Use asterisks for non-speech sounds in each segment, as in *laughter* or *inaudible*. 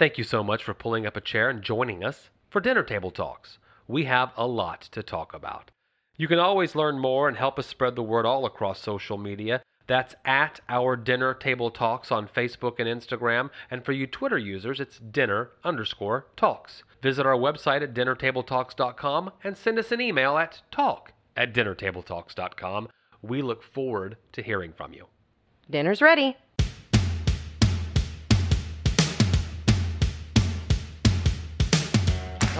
Thank you so much for pulling up a chair and joining us for Dinner Table Talks. We have a lot to talk about. You can always learn more and help us spread the word all across social media. That's at our Dinner Table Talks on Facebook and Instagram. And for you Twitter users, it's dinner underscore talks. Visit our website at dinnertabletalks.com and send us an email at talk at dinnertabletalks.com. We look forward to hearing from you. Dinner's ready.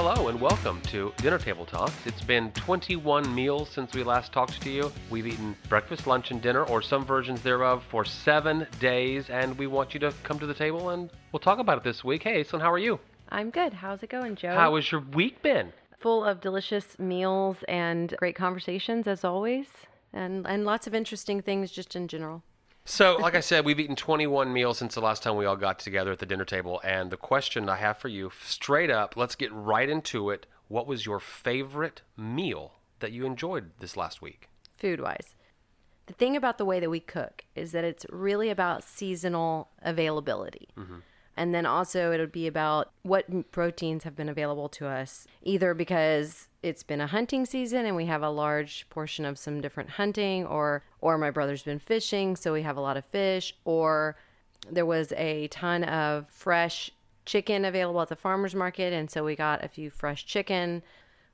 Hello and welcome to Dinner Table Talks. It's been 21 meals since we last talked to you. We've eaten breakfast, lunch, and dinner, or some versions thereof, for seven days, and we want you to come to the table and we'll talk about it this week. Hey, son, how are you? I'm good. How's it going, Joe? How has your week been? Full of delicious meals and great conversations as always, and and lots of interesting things just in general. So, like I said, we've eaten 21 meals since the last time we all got together at the dinner table. And the question I have for you, straight up, let's get right into it. What was your favorite meal that you enjoyed this last week? Food wise. The thing about the way that we cook is that it's really about seasonal availability. Mm-hmm. And then also, it would be about what proteins have been available to us, either because it's been a hunting season and we have a large portion of some different hunting, or or my brother's been fishing, so we have a lot of fish, or there was a ton of fresh chicken available at the farmers market, and so we got a few fresh chicken.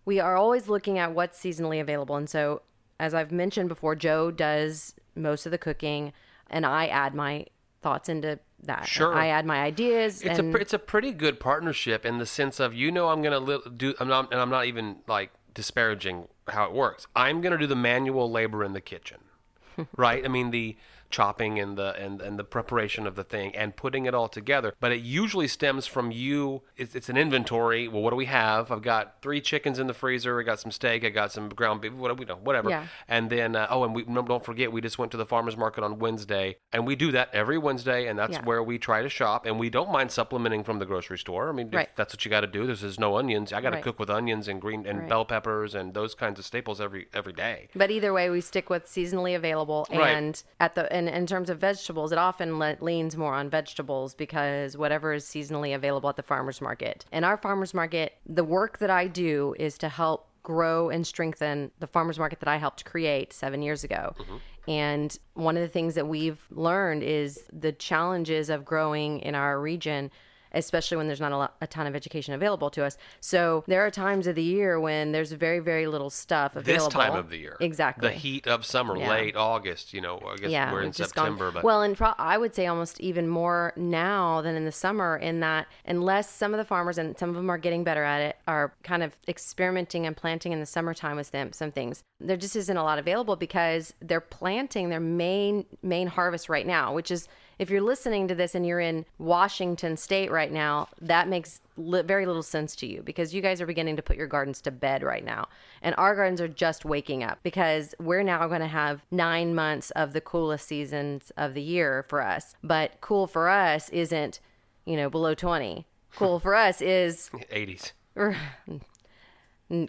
We are always looking at what's seasonally available, and so as I've mentioned before, Joe does most of the cooking, and I add my thoughts into that. Sure. I add my ideas. It's and a it's a pretty good partnership in the sense of you know I'm gonna li- do I'm not and I'm not even like disparaging how it works. I'm gonna do the manual labor in the kitchen, *laughs* right? I mean the chopping and the and, and the preparation of the thing and putting it all together. But it usually stems from you. It's, it's an inventory. Well, what do we have? I've got three chickens in the freezer. I got some steak. I got some ground beef. What we know, whatever. Yeah. And then uh, oh, and we don't forget we just went to the farmers market on Wednesday, and we do that every Wednesday, and that's Yeah. where we try to shop, and we don't mind supplementing from the grocery store. I mean, Right. if that's what you got to do. There's, there's no onions. I got to Right. cook with onions and green and Right. bell peppers and those kinds of staples every every day. But either way, we stick with seasonally available. And at the and in terms of vegetables, it often le- leans more on vegetables because whatever is seasonally available at the farmers market. And our farmers market, the work that I do is to help grow and strengthen the farmers market that I helped create seven years ago. Mm-hmm. And one of the things that we've learned is the challenges of growing in our region especially when there's not a, lot, a ton of education available to us. So there are times of the year when there's very, very little stuff available. This time of the year, Exactly. the heat of summer, Yeah. late August. You know, I guess yeah, we're in gone- September, but well, and pro- I would say almost even more now than in the summer, in that unless some of the farmers and some of them are getting better at it, are kind of experimenting and planting in the summertime with them some things. There just isn't a lot available because they're planting their main main harvest right now, which is if you're listening to this and you're in Washington State right now, that makes li- very little sense to you because you guys are beginning to put your gardens to bed right now. And our gardens are just waking up because we're now going to have nine months of the coolest seasons of the year for us. But cool for us isn't, you know, below 20. Cool for us is *laughs* 80s.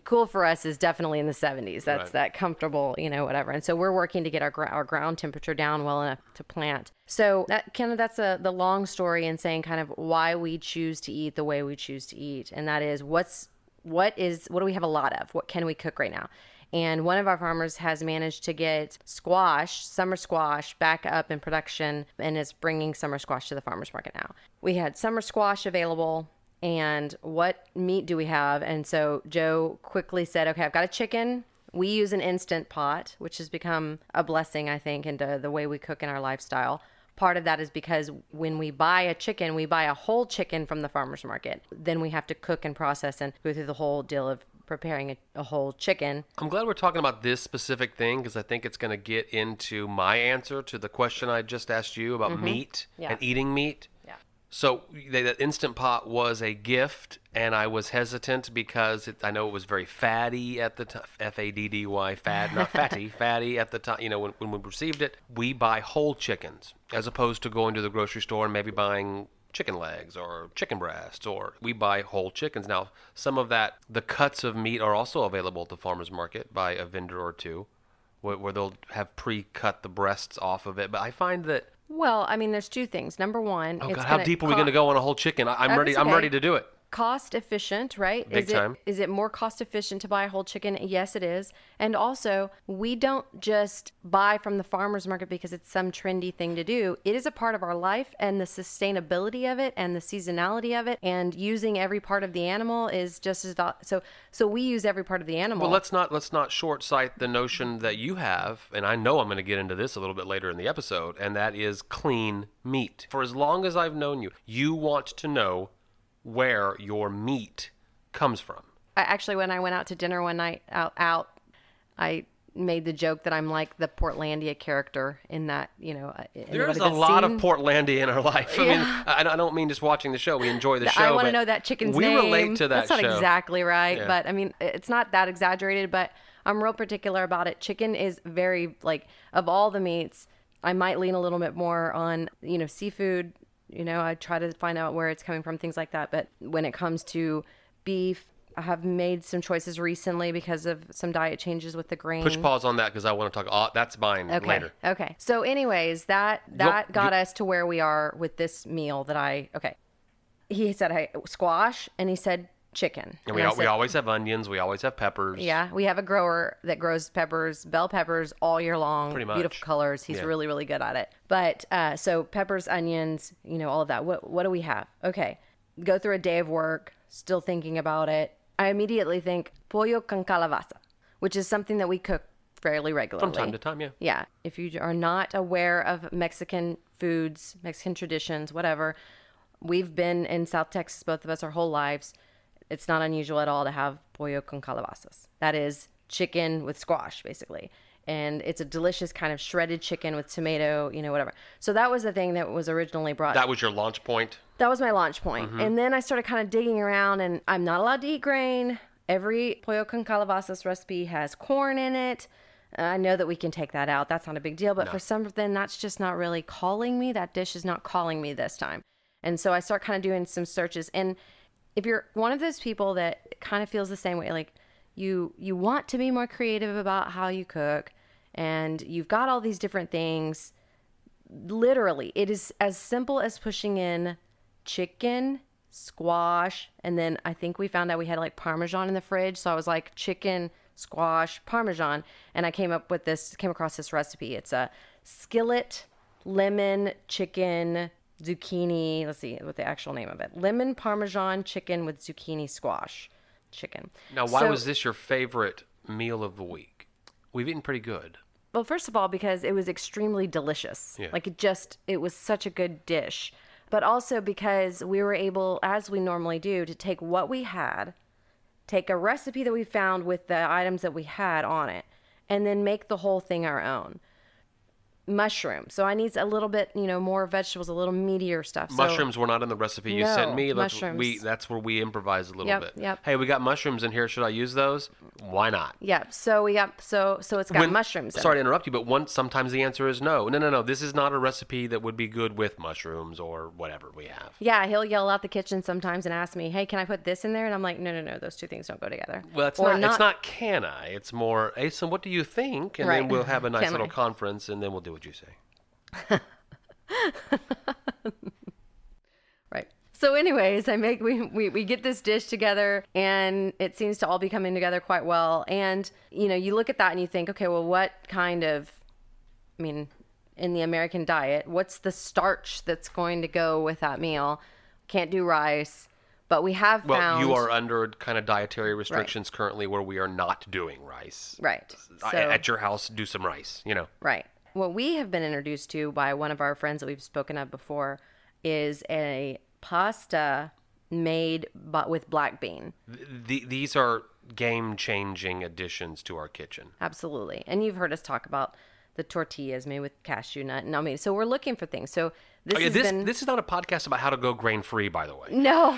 Cool for us is definitely in the 70s. That's Right. that comfortable, you know, whatever. And so we're working to get our gr- our ground temperature down well enough to plant. So that kind of that's a the long story in saying kind of why we choose to eat the way we choose to eat, and that is what's what is what do we have a lot of? What can we cook right now? And one of our farmers has managed to get squash, summer squash, back up in production and is bringing summer squash to the farmers market now. We had summer squash available and what meat do we have? And so Joe quickly said, okay, I've got a chicken. We use an instant pot, which has become a blessing, I think, into the way we cook in our lifestyle. Part of that is because when we buy a chicken, we buy a whole chicken from the farmer's market. Then we have to cook and process and go through the whole deal of preparing a, a whole chicken. I'm glad we're talking about this specific thing because I think it's going to get into my answer to the question I just asked you about meat Mm-hmm. Yeah. and eating meat. So they, that instant pot was a gift, and I was hesitant because it, I know it was very fatty at the time. F A D D Y, fat, not fatty, *laughs* fatty at the time. You know, when, when we received it, we buy whole chickens as opposed to going to the grocery store and maybe buying chicken legs or chicken breasts, or we buy whole chickens. Now, some of that, the cuts of meat are also available at the farmer's market by a vendor or two where, where they'll have pre-cut the breasts off of it. But I find that Well, I mean, there's two things. Number one, Oh it's God, how deep are we co- going to go on a whole chicken? I, I'm Oh, ready. that's I'm ready to do it. Cost efficient, right? Big is time. it is it more cost efficient to buy a whole chicken? Yes, it is. And also, we don't just buy from the farmers market because it's some trendy thing to do. It is a part of our life and the sustainability of it and the seasonality of it and using every part of the animal is just as val- so so we use every part of the animal. Well, let's not let's not short sight the notion that you have, and I know I'm going to get into this a little bit later in the episode, and that is clean meat. For as long as I've known you, you want to know where your meat comes from. I actually when I went out to dinner one night out out I made the joke that I'm like the Portlandia character in that, you know, uh, There's a that's lot of Portlandia in our life. I mean, I, I don't mean just watching the show. We enjoy the show. I want to know that chicken's we name. relate to that That's not show. exactly right, Yeah. but I mean, it's not that exaggerated. But I'm real particular about it. Chicken is very like of all the meats. I might lean a little bit more on you know seafood. You know, I try to find out where it's coming from, things like that. But when it comes to beef, I have made some choices recently because of some diet changes with the grain. Push pause on that because I want to talk. Oh, that's mine Okay. later. Okay. So, anyways, that that got us to where we are with this meal that I okay. He said I squash, and he said chicken. And we, I al- we always have onions. We always have peppers. yeah, we have a grower that grows peppers, bell peppers, all year long. Pretty much. Beautiful colors. He's Yeah. really, really good at it. But uh, so peppers, onions, you know, all of that. What what do we have? Okay, go through a day of work, still thinking about it. I immediately think pollo con calabaza, which is something that we cook fairly regularly. From time to time, yeah. Yeah. If you are not aware of Mexican foods, Mexican traditions, whatever, we've been in South Texas, both of us, our whole lives. It's not unusual at all to have pollo con calabazas. That is chicken with squash, basically. And it's a delicious kind of shredded chicken with tomato, you know, whatever. So that was the thing that was originally brought That was your launch point. that was my launch point. Mm-hmm. And then I started kind of digging around, and I'm not allowed to eat grain. Every pollo con calabazas recipe has corn in it. Uh, I know that we can take that out. That's not a big deal. But for something that's just not really calling me, that dish is not calling me this time. And so I start kind of doing some searches. And if you're one of those people that kind of feels the same way, like you you want to be more creative about how you cook, and you've got all these different things literally it is as simple as pushing in chicken squash and then i think we found out we had like parmesan in the fridge so i was like chicken squash parmesan and i came up with this came across this recipe. It's a skillet lemon chicken zucchini let's see what the actual name of it lemon parmesan chicken with zucchini squash chicken Now, why So- was this your favorite meal of the week? We've eaten pretty good. Well, first of all, because it was extremely delicious. Yeah. Like it just, it was such a good dish. But also because we were able, as we normally do, to take what we had, take a recipe that we found with the items that we had on it, and then make the whole thing our own. Mushroom. So I need a little bit, you know, more vegetables, a little meatier stuff. So- mushrooms were not in the recipe you sent me. Let's, mushrooms. We that's where we improvise a little Yep, bit. yep. Hey, we got mushrooms in here. Should I use those? Why not? Yeah. So we got so so it's got When- mushrooms. in Sorry to interrupt you, but one sometimes the answer is no. No, no, no. This is not a recipe that would be good with mushrooms or whatever we have. Yeah, he'll yell out the kitchen sometimes and ask me, "Hey, can I put this in there?" And I'm like, "No, no, no. Those two things don't go together." Well, it's Or not, It's not can I. It's more. Hey, so what do you think? And then we'll have a nice *laughs* Can little I? conference, and then we'll do what you say. *laughs* Right. So, anyways, I make we, we we get this dish together, and it seems to all be coming together quite well. And you know, you look at that and you think, okay, well, what kind of, I mean, in the American diet, what's the starch that's going to go with that meal? Can't do rice, but we have Well, found you are under kind of dietary restrictions currently where we are not doing rice. right. So, At your house, do some rice. You know. Right. What we have been introduced to by one of our friends that we've spoken of before is a pasta made but with black bean. Th- these are game-changing additions to our kitchen. Absolutely. And you've heard us talk about the tortillas made with cashew nut. And I mean, so we're looking for things. So this Oh, yeah, has this been this is not a podcast about how to go grain-free, by the way. no.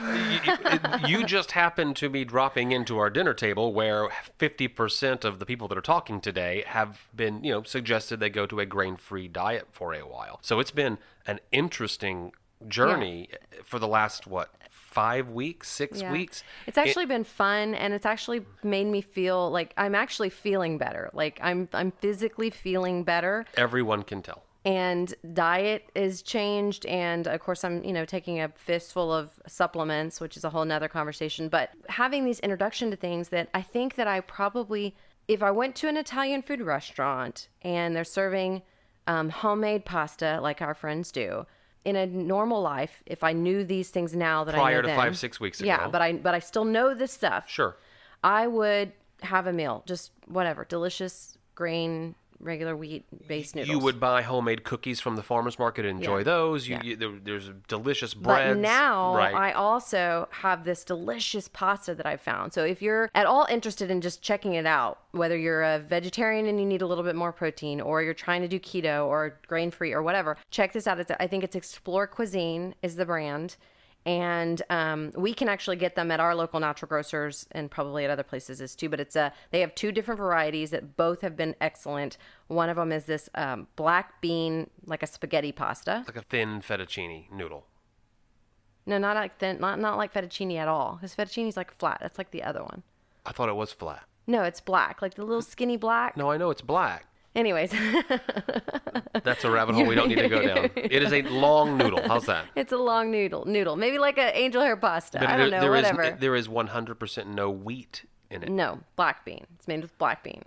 you, you just happen to be dropping into our dinner table where 50% of the people that are talking today have been, you know, suggested they go to a grain-free diet for a while. So it's been an interesting journey for the last what, 5 weeks, 6 Yeah. weeks. It's actually been fun and it's actually made me feel like I'm actually feeling better. Like I'm I'm physically feeling better. Everyone can tell. And diet is changed. And of course i'm you know taking a fistful of supplements which is a whole nother conversation. But having these introduction to things that i think that i probably if i went to an italian food restaurant and they're serving um, homemade pasta like our friends do in a normal life if i knew these things now that i Prior to then, five, six weeks ago, yeah but i but i still know this stuff. Sure. I would have a meal, just whatever, delicious grain, regular wheat based noodles. You would buy homemade cookies from the farmers market and enjoy Yeah. those. You, Yeah. you there, there's delicious But breads. now right. I also have this delicious pasta that I found. So if you're at all interested in just checking it out, whether you're a vegetarian and you need a little bit more protein, or you're trying to do keto or grain free or whatever, check this out. It's, I think it's Explore Cuisine is the brand. And um, we can actually get them at our local natural grocers and probably at other places as too. But it's a they have two different varieties that both have been excellent. One of them is this um, black bean, like a spaghetti pasta. like a thin fettuccine noodle. No, not like thin, not not like fettuccine at all. Because fettuccine's like flat. That's like the other one. I thought it was flat. No, it's black, like the little skinny black. No, I know it's black. Anyways, *laughs* That's a rabbit hole we don't need to go down. *laughs* It is a long noodle. How's that? it's a long noodle, noodle, maybe like an angel hair pasta. I don't know, there is- whatever. there is 100% no wheat in it. no, black bean. It's made with black bean.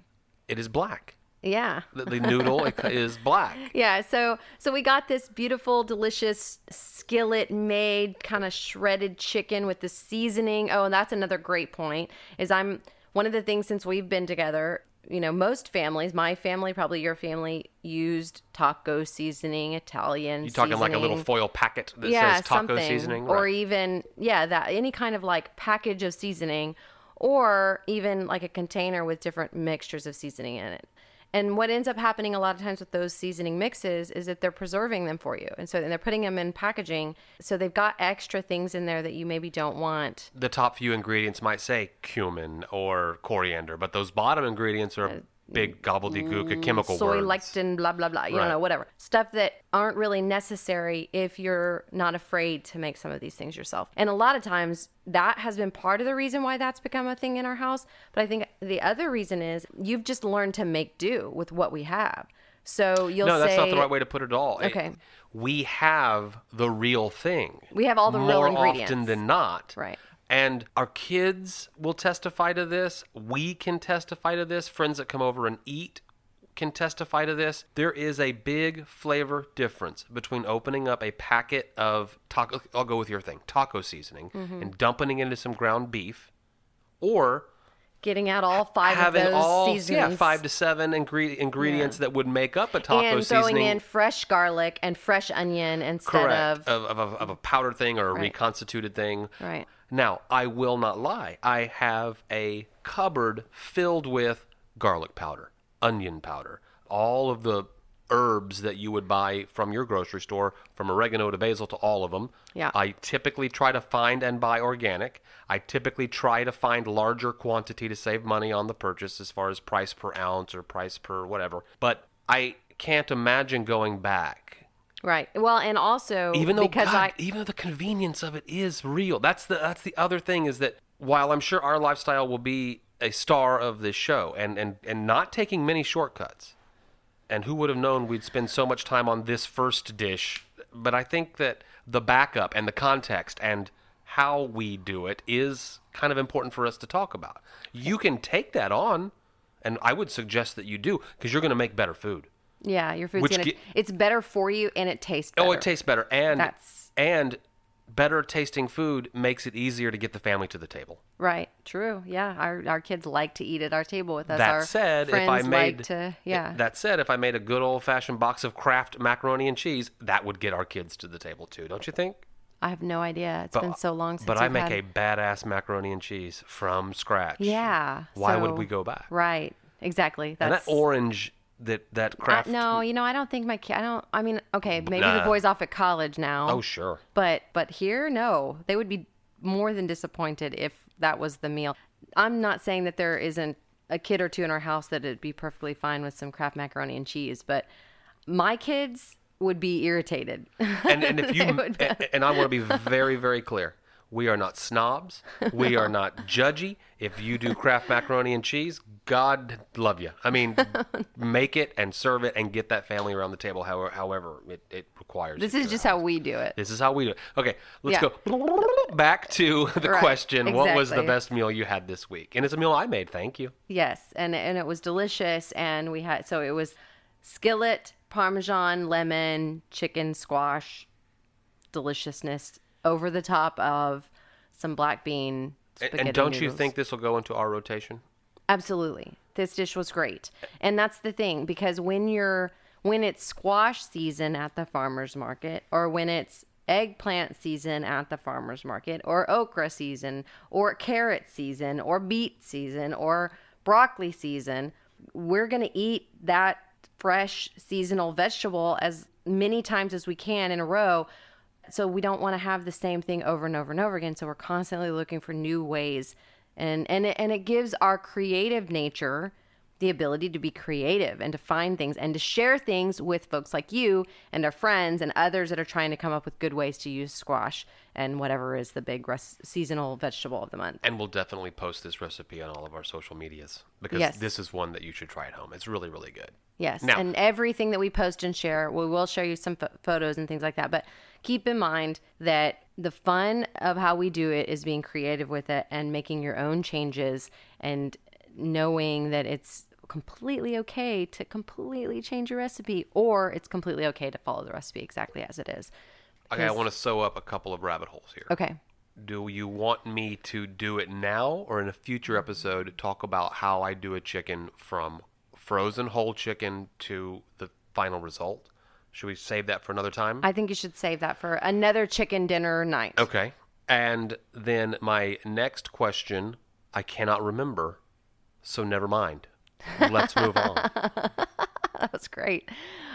It is black. Yeah. The, the noodle *laughs* is black. Yeah, so so we got this beautiful, delicious skillet made kind of shredded chicken with the seasoning. Oh, and that's another great point. Is I'm one of the things since we've been together. You know, most families, my family, probably your family, used taco seasoning, Italian. You're talking like a little foil packet that yeah, says taco something. seasoning? or Right. even yeah, that any kind of like package of seasoning, or even like a container with different mixtures of seasoning in it. And what ends up happening a lot of times with those seasoning mixes is that they're preserving them for you, and so and they're putting them in packaging, so they've got extra things in there that you maybe don't want. the top few ingredients might say cumin or coriander, but those bottom ingredients are uh, big mm, gobbledygook of chemical soy words. lectin, blah blah blah. You Right. know, whatever stuff that aren't really necessary if you're not afraid to make some of these things yourself. And a lot of times that has been part of the reason why that's become a thing in our house. But I think the other reason is you've just learned to make do with what we have. So you'll no, say that's not the right way to put it at all. It- Okay. we have the real thing. We have all the real more ingredients. often than not. Right. And our kids will testify to this. We can testify to this. Friends that come over and eat can testify to this. There is a big flavor difference between opening up a packet of taco. I'll go with your thing, taco seasoning, Mm-hmm. and dumping it into some ground beef, or getting out all five having of those all seasonings. yeah five to seven ingre- ingredients that would make up a taco and throwing seasoning. in fresh garlic and fresh onion instead Correct. of Of, of, a, of a powdered thing or a Right. reconstituted thing. Right. Now, I will not lie. I have a cupboard filled with garlic powder, onion powder, all of the herbs that you would buy from your grocery store, from oregano to basil to all of them. Yeah. I typically try to find and buy organic. I typically try to find larger quantity to save money on the purchase as far as price per ounce or price per whatever. But I can't imagine going back right. Well, and also even though because God, I even though the convenience of it is real. That's the that's the other thing is that while i'm sure our lifestyle will be a star of this show and and and not taking many shortcuts and who would have known we'd spend so much time on this first dish but i think that the backup and the context and how we do it is kind of important for us to talk about. You can take that on and i would suggest that you do because you're going to make better food yeah, your food's gonna ge- it's better for you and it tastes better. Oh, it tastes better, and That's- and better tasting food makes it easier to get the family to the table. Right. True. Yeah. Our our kids like to eat at our table with us. That our said, if friends I made like to yeah. that said, if I made a good old fashioned box of Kraft macaroni and cheese, that would get our kids to the table too, don't you think? I have no idea. It's But- been so long since. But I we've make had... a badass macaroni and cheese from scratch. yeah. Why would we go back? Right. Exactly. And that orange that that Uh, Kraft. no, you know, I don't think my kid. I don't. I mean, okay, maybe the boy's off at college now. Oh sure. But but here, no, they would be more than disappointed if that was the meal. I'm not saying that there isn't a kid or two in our house that it'd be perfectly fine with some Kraft macaroni and cheese, but my kids would be irritated. and, and if *laughs* you and I want to be very very clear, We are not snobs. We are not *laughs* judgy. If you do Kraft macaroni and cheese, God love you. I mean, *laughs* make it and serve it and get that family around the table however, however it, it requires. This is just how we do it. This is how we do it. Okay, let's Yeah. go back to the Right, question. What was the best meal you had this week? And it's a meal I made. Thank you. Yes, and and it was delicious, and we had so it was skillet, parmesan, lemon, chicken, squash, deliciousness over the top of some black bean. Spaghetti and don't you think this will go into our rotation? Absolutely. This dish was great. And that's the thing because when you're when it's squash season at the farmers market or when it's eggplant season at the farmers market or okra season or carrot season or beet season or broccoli season, we're going to eat that fresh seasonal vegetable as many times as we can in a row so we don't want to have the same thing over and over and over again so we're constantly looking for new ways and and it, and it gives our creative nature the ability to be creative and to find things and to share things with folks like you and our friends and others that are trying to come up with good ways to use squash and whatever is the big res- seasonal vegetable of the month. And we'll definitely post this recipe on all of our social medias because Yes. this is one that you should try at home. It's really, really good. Yes, Now- and everything that we post and share, we will show you some pho- photos and things like that. But keep in mind that the fun of how we do it is being creative with it and making your own changes and knowing that it's completely okay to completely change your recipe or it's completely okay to follow the recipe exactly as it is. Okay, I want to sew up a couple of rabbit holes here. Okay. Do you want me to do it now or in a future episode talk about how I do a chicken from frozen whole chicken to the final result? Should we save that for another time? I think you should save that for another chicken dinner night. Okay. And then my next question, I cannot remember, so never mind. Let's move on. *laughs* that was great.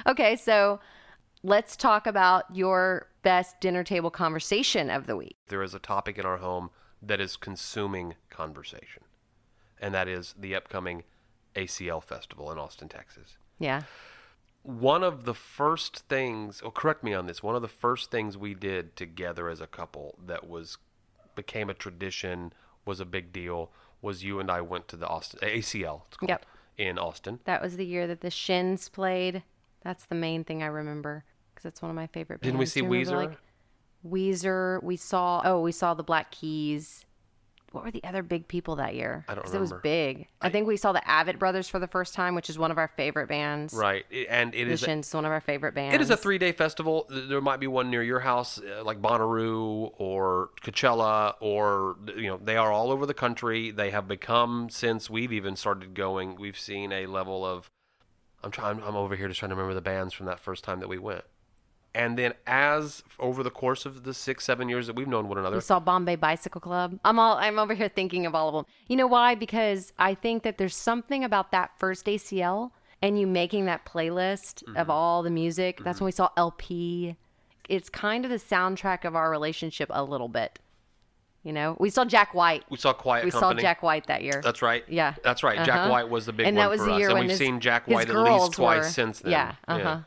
Okay, so let's talk about your best dinner table conversation of the week. There is a topic in our home that is consuming conversation, and that is the upcoming ACL Festival in Austin, Texas. Yeah. One of the first things, or correct me on this, one of the first things we did together as a couple that was became a tradition, was a big deal, was you and I went to the Austin ACL it's called, Yep. in Austin. That was the year that the Shins played. That's the main thing I remember because it's one of my favorite bands. Didn't we see Weezer? like, Weezer. We saw. Oh, we saw the Black Keys. What were the other big people that year? I don't 'Cause It was big. I, think we saw the Avett Brothers for the first time, which is one of our favorite bands. Right, and it is a- one of our favorite bands. It is a three day festival. There might be one near your house, uh, like Bonnaroo or Coachella, or, you know, they are all over the country. They have become, since we've even started going, we've seen a level of. I'm trying, I'm over here just trying to remember the bands from that first time that we went. And then, as over the course of the six, seven years that we've known one another, We saw Bombay Bicycle Club. I'm all I'm over here thinking of all of them. You know why? Because I think that there's something about that first ACL and you making that playlist Mm-hmm. of all the music. That's when we saw LP. It's kind of the soundtrack of our relationship a little bit. You know, we saw Jack White. we saw Quiet We Company. saw Jack White that year. That's right. Yeah. That's right. Jack Uh-huh. White was the big one. and one that was for the us. year and when we've his- seen Jack White at least twice were- since then. Yeah, uh-huh.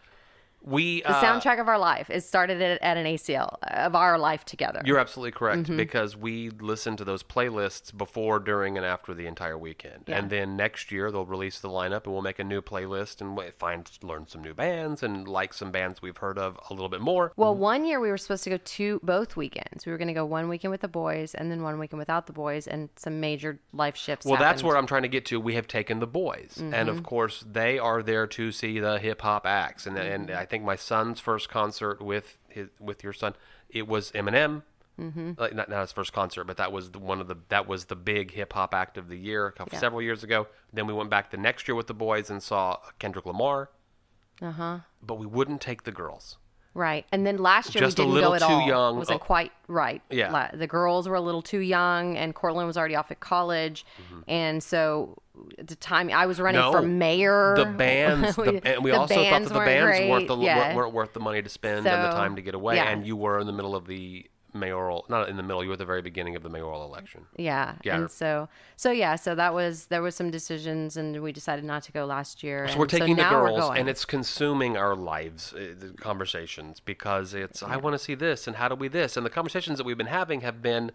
We the uh, soundtrack of our life. It started at, at an ACL of our life together. You're absolutely correct Mm-hmm. because we listen to those playlists before, during, and after the entire weekend. Yeah. And then next year they'll release the lineup and we'll make a new playlist and find learn some new bands and like some bands we've heard of a little bit more. Well, one year we were supposed to go two both weekends. We were going to go one weekend with the boys and then one weekend without the boys, and some major life shifts. Well, that's happened. Mm-hmm. where I'm trying to get to. We have taken the boys, and of course, they are there to see the hip hop acts. And Mm-hmm. and I think my son's first concert with his with your son, it was Eminem. Mm-hmm. Like, not, not his first concert, but that was the, one of the that was the big hip hop act of the year a couple Yeah. several years ago. Then we went back the next year with the boys and saw Kendrick Lamar. Uh huh. But we wouldn't take the girls. Right, and then last year Just a we didn't little go at too all. young. Wasn't Oh. quite right. Yeah. The girls were a little too young, and Cortland was already off at college, and so at the time I was running. No, for mayor. The bands, the, *laughs* and we also thought that bands the bands weren't the yeah. weren't, worth the money to spend and the time to get away. yeah. And you were in the middle of the mayoral, not in the middle. You were at the very beginning of the mayoral election. Yeah. Yeah. And so so yeah, so that was there was some decisions and we decided not to go last year. So we're taking the girls, and it's consuming our lives, uh, the conversations, because it's I want to see this, and how do we this, and the conversations that we've been having have been,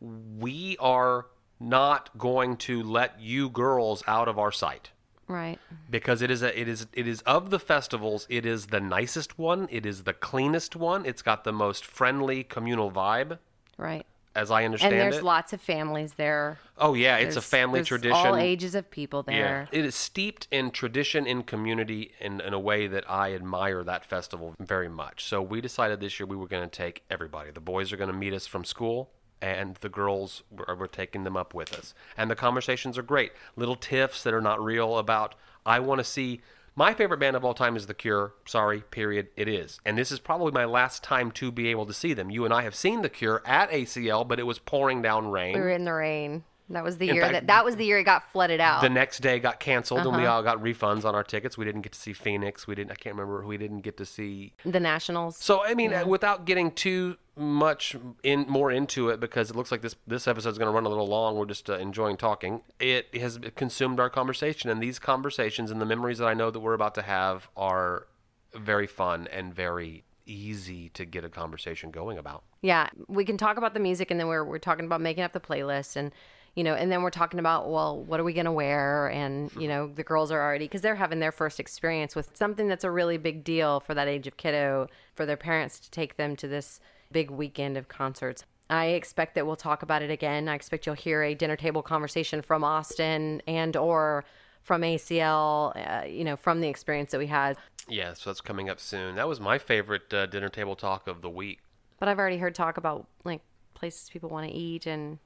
we are not going to let you girls out of our sight right. because it is a it is it is of the festivals it is the nicest one it is the cleanest one it's got the most friendly communal vibe Right. as i understand it. And there's it lots of families there. oh yeah it's a family tradition All ages of people yeah there. it is steeped in tradition in community in, in a way that i admire that festival very much so we decided this year we were going to take everybody the boys are going to meet us from school and the girls we're, we're taking them up with us. And the conversations are great. Little tiffs that are not real about i want to see my favorite band of all time is the cure. Sorry period it is. And this is probably my last time to be able to see them. You and i have seen the cure at acl but it was pouring down rain. We were in the rain. That was the In year fact- that that was the year it got flooded out. the next day got canceled and Uh-huh. we all got refunds on our tickets. We didn't get to see phoenix. We didn't i can't remember we didn't get to see. The Nationals. so i mean uh without getting too much in more into it because it looks like this this episode is going to run a little long. We're just uh, enjoying talking. It has consumed our conversation and these conversations and the memories that i know that we're about to have are very fun and very easy to get a conversation going about. Yeah, we can talk about the music, and then we're we're talking about making up the playlist, and you know, and then we're talking about well, what are we gonna wear, and you know, the girls are already because they're having their first experience with something that's a really big deal for that age of kiddo, for their parents to take them to this big weekend of concerts. I expect that we'll talk about it again. I expect you'll hear a dinner table conversation from Austin and or from ACL, uh, you know, from the experience that we had. yeah so that's coming up soon that was my favorite uh, dinner table talk of the week But I've already heard talk about like places people want to eat and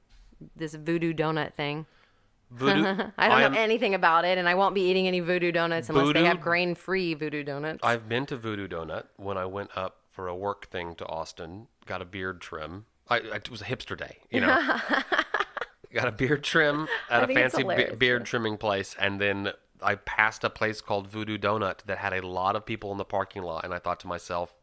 this voodoo donut thing. voodoo *laughs* I don't am- know anything about it, and I won't be eating any voodoo donuts unless Voodoo- they have grain-free voodoo donuts. I've been to Voodoo Donut when I went up for a work thing to Austin. Got a beard trim. I, I- it was a hipster day, you know. *laughs* got a beard trim at a fancy be- beard trimming place, and then I passed a place called Voodoo Donut that had a lot of people in the parking lot, and I thought to myself,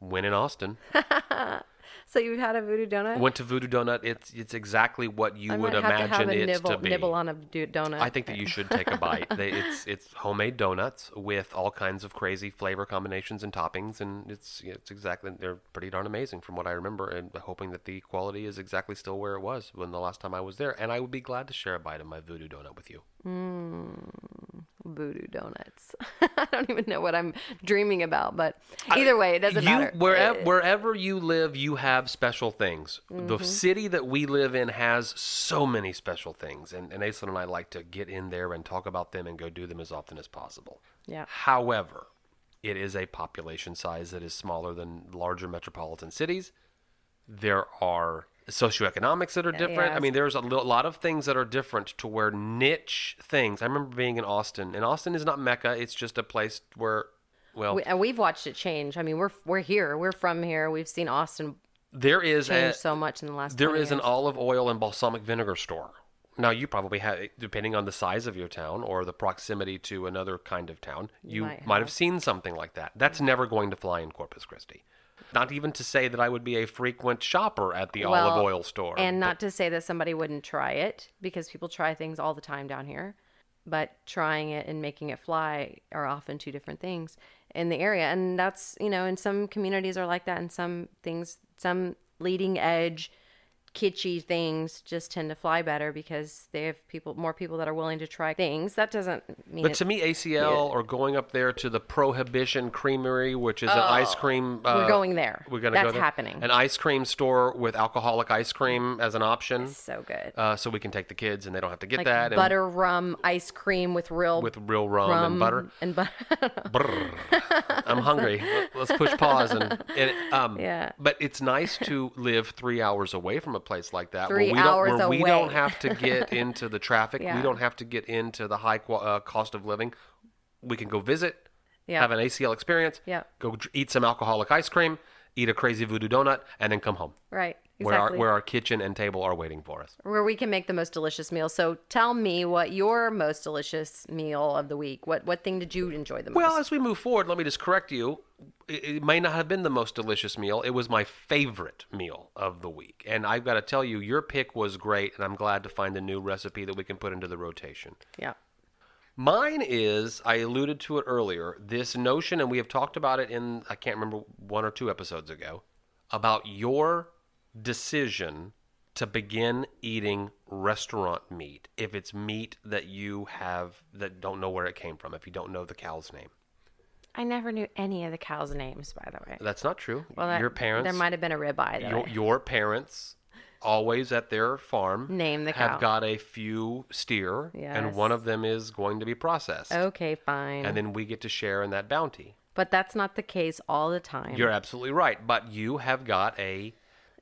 "When in Austin, *laughs* so you've had a voodoo donut? went to Voodoo Donut. It's it's exactly what you I would have to imagine have a it nibble, to be." nibble on a do- donut. I think that you should take a bite. They, it's it's homemade donuts with all kinds of crazy flavor combinations and toppings, and it's it's exactly they're pretty darn amazing from what I remember. And hoping that the quality is exactly still where it was when the last time I was there. And I would be glad to share a bite of my voodoo donut with you. voodoo donuts. *laughs* I don't even know what I'm dreaming about, but either way, it doesn't you, matter. Wherever Uh, wherever you live, you have special things. The mm-hmm. city that we live in has so many special things, and and Aislinn and I like to get in there and talk about them and go do them as often as possible. yeah. However, it is a population size that is smaller than larger metropolitan cities. There are socioeconomics that are different. I mean, there's a lot of things that are different to where niche things. I remember being in Austin, and Austin is not Mecca. It's just a place where, well, We, and we've watched it change. I mean, we're we're here. We're from here. We've seen Austin there is a, so much in the last. There is 20 is an olive oil and balsamic vinegar store. Now you probably have, depending on the size of your town or the proximity to another kind of town, you might might have seen something like that. That's never going to fly in Corpus Christi. Not even to say that I would be a frequent shopper at the olive oil store. And not to say that somebody wouldn't try it because people try things all the time down here. But trying it and making it fly are often two different things in the area. And that's, you know, and some communities are like that and some things, some leading edge kitschy things just tend to fly better because they have people more people that are willing to try things. That doesn't mean But to me, ACL or going up there to the Prohibition Creamery, which is an ice cream. Uh, Oh, we're going there. We're gonna That's go there. happening. An ice cream store with alcoholic ice cream as an option, so good. uh, so we can take the kids and they don't have to get like that. and butter rum ice cream with real with real rum, rum and butter. and butter. *laughs* I'm hungry. Let's push pause and, and um. *laughs* Yeah. But it's nice to live three hours away from a place like that. Three where we don't, hours where we don't have to get *laughs* into the traffic. Yeah. We don't have to get into the high uh, cost of living. We can go visit, Yeah. have an ACL experience, Yeah. go eat some alcoholic ice cream, eat a crazy voodoo donut, and then come home. Right. Where our, Exactly. where our kitchen and table are waiting for us. where we can make the most delicious meal. So tell me what your most delicious meal of the week. What what thing did you enjoy the most? Well, as we move forward, let me just correct you. It, it may not have been the most delicious meal. It was my favorite meal of the week. And I've got to tell you, your pick was great, and I'm glad to find a new recipe that we can put into the rotation. yeah. Mine is, I alluded to it earlier, this notion, and we have talked about it in, I can't remember, one or two episodes ago, about your decision to begin eating restaurant meat if it's meat that you have that don't know where it came from, if you don't know the cow's name. I never knew any of the cows' names, by the way. That's not true. Well, that, your parents, There might have been a ribeye. Your, I- your parents, always at their farm, Name the have cow. got a few steer, and Yes. one of them is going to be processed. okay, fine. And then we get to share in that bounty. but that's not the case all the time. You're absolutely right. But you have got a.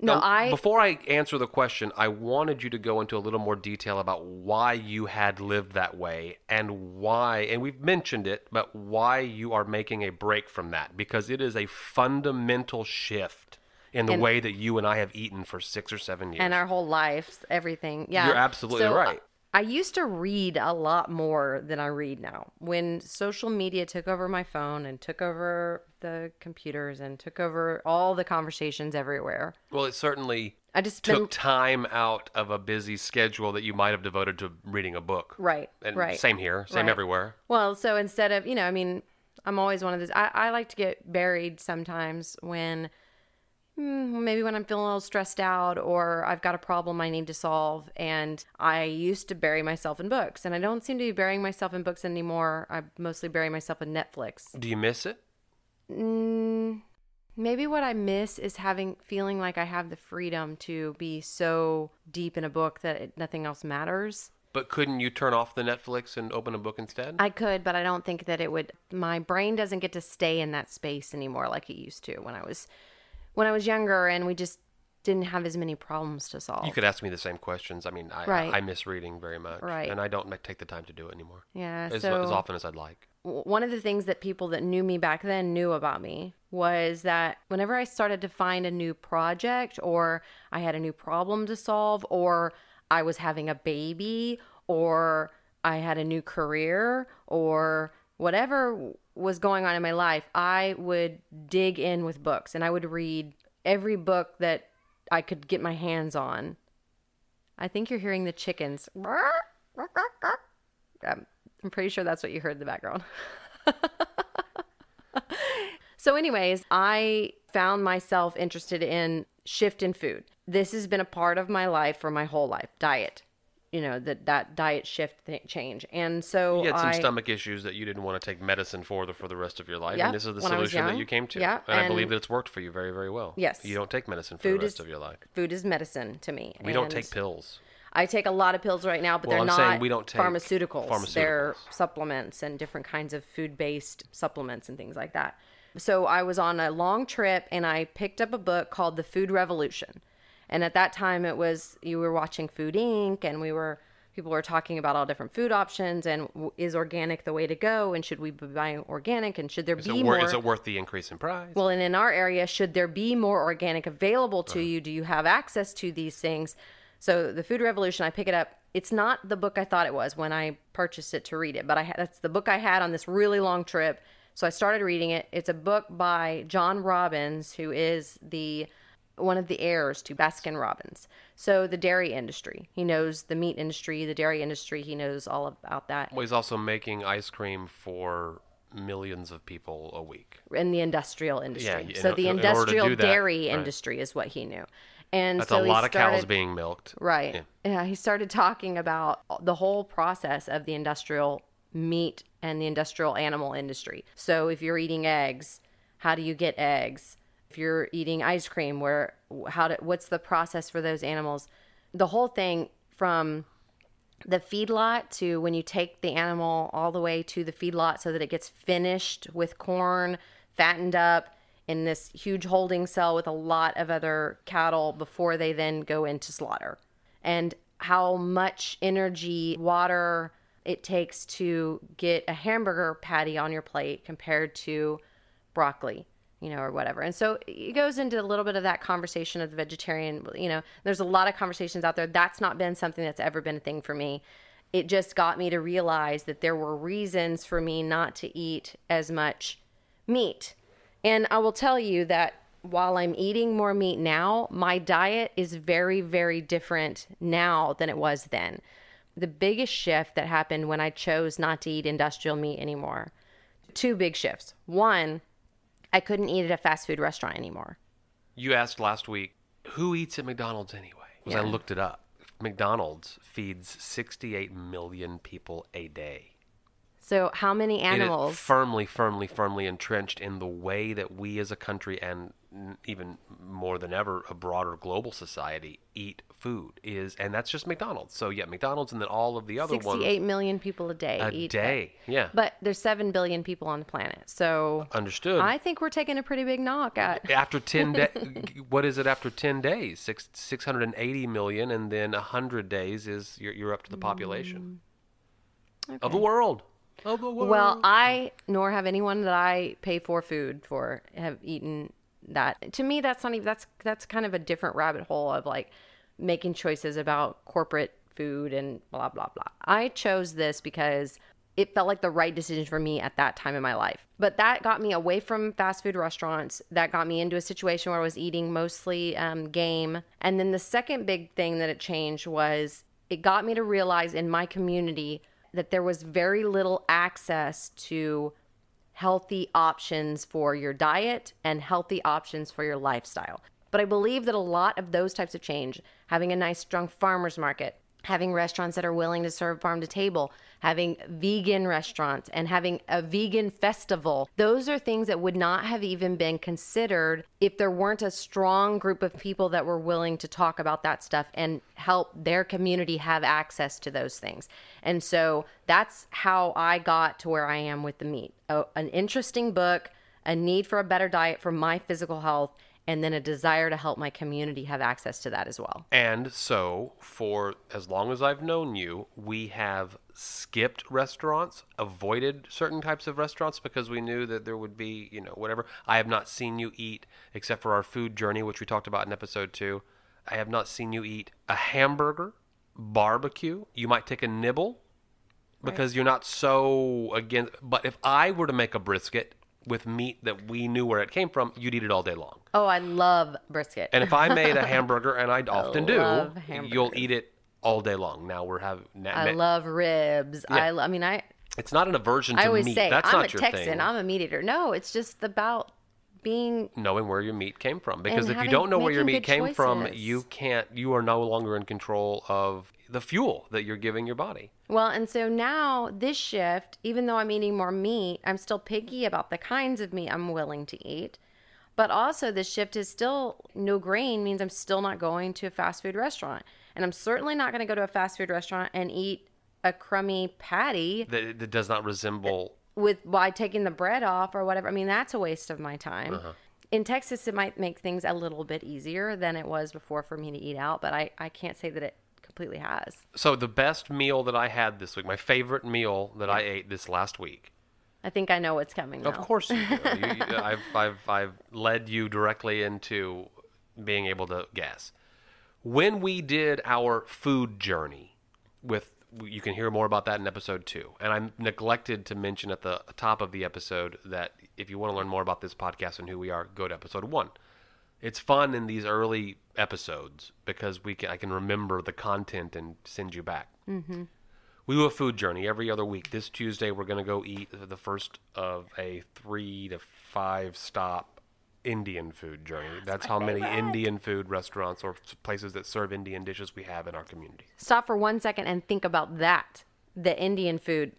No, Now, I- Before I answer the question, I wanted you to go into a little more detail about why you had lived that way and why, and we've mentioned it, but why you are making a break from that because it is a fundamental shift in the And- way that you and I have eaten for six or seven years. and our whole lives, everything. Yeah, You're absolutely So, right. I used to read a lot more than I read now. When social media took over my phone and took over the computers and took over all the conversations everywhere, well, it certainly I just took been time out of a busy schedule that you might have devoted to reading a book. right, And right. same here, same Right. everywhere. Well, so instead of, you know, I mean, I'm always one of those. I, I like to get buried sometimes when maybe when I'm feeling a little stressed out or I've got a problem I need to solve. And I used to bury myself in books, and I don't seem to be burying myself in books anymore. I mostly bury myself in Netflix. Do you miss it? Mm, maybe what I miss is having feeling like I have the freedom to be so deep in a book that it, nothing else matters. But couldn't you turn off the Netflix and open a book instead? I could, but I don't think that it would. My brain doesn't get to stay in that space anymore like it used to when I was when I was younger, and we just didn't have as many problems to solve. you could ask me the same questions. I mean, I, Right. I, miss reading very much. Right. And I don't take the time to do it anymore yeah. as, so as often as I'd like. one of the things that people that knew me back then knew about me was that whenever I started to find a new project or I had a new problem to solve or I was having a baby or I had a new career or whatever was going on in my life, I would dig in with books and I would read every book that I could get my hands on. I think you're hearing the chickens. *laughs* I'm pretty sure that's what you heard in the background. *laughs* so, anyways, I found myself interested in shift in food. This has been a part of my life for my whole life diet, you know, that, that diet shift th- change. And so, You had some I, stomach issues that you didn't want to take medicine for the, for the rest of your life. Yep, And this is the when I was solution that you came to. Yeah, and, I believe that it's worked for you very, very well. Yes. You don't take medicine for the rest is- of your life. food is medicine to me. We don't take pills. I take a lot of pills right now, but Well, they're I'm not we don't take pharmaceuticals. pharmaceuticals They're supplements and different kinds of food-based supplements and things like that. So I was on a long trip and I picked up a book called The Food Revolution. And at that time it was you were watching Food Inc. and we were people were talking about all different food options and is organic the way to go and should we be buying organic and should there Is be wor- more is it worth the increase in price? well, and in our area, should there be more organic available to Uh-huh. you? Do you have access to these things? So, the Food Revolution, I pick it up. It's not the book I thought it was when I purchased it to read it, but I had, that's the book I had on this really long trip. So I started reading it. It's a book by John Robbins, who is the one of the heirs to Baskin Robbins. So the dairy industry, he knows the meat industry, the dairy industry. He knows all about that. well, he's also making ice cream for millions of people a week. in the industrial industry. Yeah, in- so the in to industrial that, dairy right. industry is what he knew. And That's so a lot of cows being milked. Right. Yeah. Yeah. he started talking about the whole process of the industrial meat and the industrial animal industry. So if you're eating eggs, how do you get eggs? If you're eating ice cream, where how do, what's the process for those animals? The whole thing from the feedlot to when you take the animal all the way to the feedlot so that it gets finished with corn, fattened up in this huge holding cell with a lot of other cattle before they then go into slaughter. And how much energy, water it takes to get a hamburger patty on your plate compared to broccoli. You know, or whatever. And so it goes into a little bit of that conversation of the vegetarian, you know, there's a lot of conversations out there. That's not been something that's ever been a thing for me. It just got me to realize that there were reasons for me not to eat as much meat. And I will tell you that while I'm eating more meat now, my diet is very, very different now than it was then. The biggest shift that happened when I chose not to eat industrial meat anymore two big shifts. One, I couldn't eat at a fast food restaurant anymore. You asked last week who eats at McDonald's anyway? Because I looked it up. McDonald's feeds 68 million people a day. So, how many It animals? firmly, firmly, firmly entrenched in the way that we as a country and even more than ever a broader global society eat food is, and that's just McDonald's. So yeah, McDonald's and then all of the other ones 68 million people a day a eat day. Yeah, But there's 7 billion people on the planet. So, understood. I think we're taking a pretty big knock at after 10 *laughs* days what is it after 10 days Six, 680 million and then 100 days is you're, you're up to the population the world of the world Well, I nor have anyone that I pay for food for have eaten that. To me, that's not even that's that's kind of a different rabbit hole of like making choices about corporate food and blah blah blah. I chose this because it felt like the right decision for me at that time in my life. But that got me away from fast food restaurants. That got me into a situation where I was eating mostly um, game. And then the second big thing that it changed was it got me to realize in my community that there was very little access to healthy options for your diet and healthy options for your lifestyle. But I believe that a lot of those types of change, having a nice, strong farmer's market, having restaurants that are willing to serve farm to table, having vegan restaurants, and having a vegan festival, those are things that would not have even been considered if there weren't a strong group of people that were willing to talk about that stuff and help their community have access to those things. And so that's how I got to where I am with the meat. A, an interesting book, a need for a better diet for my physical health, and then a desire to help my community have access to that as well. and so for as long as i've known you we have skipped restaurants avoided certain types of restaurants because we knew that there would be you know whatever i have not seen you eat except for our food journey which we talked about in episode 2 i have not seen you eat a hamburger barbecue you might take a nibble because you're not so against. But if I were to make a brisket with meat that we knew where it came from, you'd eat it all day long. Oh, I love brisket. And if I made a *laughs* hamburger, and I often do, you'll eat it all day long. Now we're having. I love ribs. I, lo- I mean, I, It's not an aversion to I always meat. say That's I'm not a your Texan. thing. I'm a meat eater. No, it's just about being knowing where your meat came from because if you don't know where your meat came from you can't you are no longer in control of the fuel that you're giving your body Well, and so now this shift, even though I'm eating more meat, I'm still picky about the kinds of meat I'm willing to eat. But also, this shift is still no grain means I'm still not going to a fast food restaurant. And I'm certainly not going to go to a fast food restaurant and eat a crummy patty that, that does not resemble with by taking the bread off or whatever. I mean, that's a waste of my time. Uh-huh. In Texas, it might make things a little bit easier than it was before for me to eat out, but I, I can't say that it completely has. so the best meal that i had this week my favorite meal that i ate this last week I think I know what's coming now. Of course you do. you, you, *laughs* I've, I've, I've led you directly into being able to guess. When we did our food journey with, you can hear more about that in episode two. And I neglected to mention at the top of the episode that if you want to learn more about this podcast and who we are, go to episode one. It's fun in these early episodes because we can, I can remember the content and send you back. Mm-hmm. We do a food journey every other week. This Tuesday, we're going to go eat the first of a three to five stop Indian food journey. That's how many Indian food restaurants or places that serve Indian dishes we have in our community. Stop for one second and think about that. The Indian food.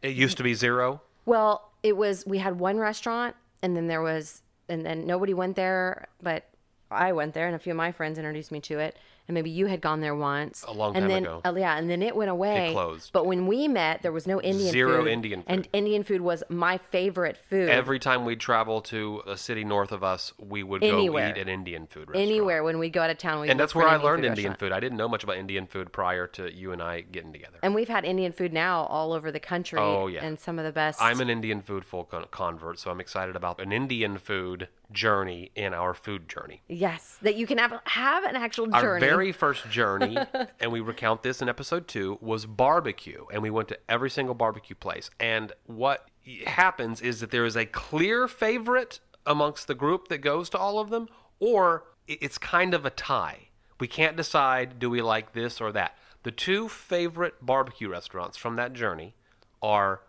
It used to be zero. Well, it was we had one restaurant and then there was and then nobody went there, but I went there and a few of my friends introduced me to it. And maybe you had gone there once. A long and time then, ago. uh, yeah, and then it went away. It closed. But when we met, there was no Indian Zero food. Indian And. Indian food was my favorite food. Every time we'd travel to a city north of us, we would Anywhere. go eat an Indian food restaurant. Anywhere when we go out of town, we And that's where I learned food Indian restaurant. food. I didn't know much about Indian food prior to you and I getting together. And we've had Indian food now all over the country. Oh, yeah. And some of the best. I'm an Indian food full con- convert, so I'm excited about an Indian food journey in our food journey. yes, that you can have have an actual journey. Our very first journey, *laughs* and we recount this in episode two, was barbecue. And we went to every single barbecue place. And what happens is that there is a clear favorite amongst the group that goes to all of them, or it's kind of a tie. We can't decide do we like this or that. The two favorite barbecue restaurants from that journey are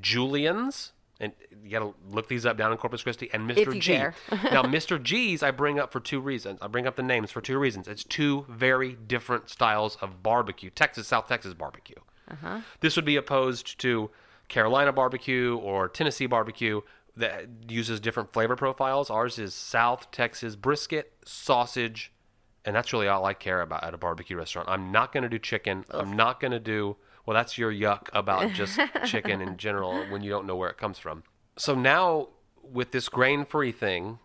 Julian's. And you got to look these up down in Corpus Christi and Mr. G. *laughs* now, *laughs* Mr. G's I bring up for two reasons. I bring up the names for two reasons. It's two very different styles of barbecue. Texas, South Texas barbecue. Uh-huh. This would be opposed to Carolina barbecue or Tennessee barbecue that uses different flavor profiles. Ours is South Texas brisket, sausage, and that's really all I care about at a barbecue restaurant. I'm not going to do chicken. I'm not going to do well. That's your yuck about just *laughs* chicken in general when you don't know where it comes from. So now with this grain-free thing,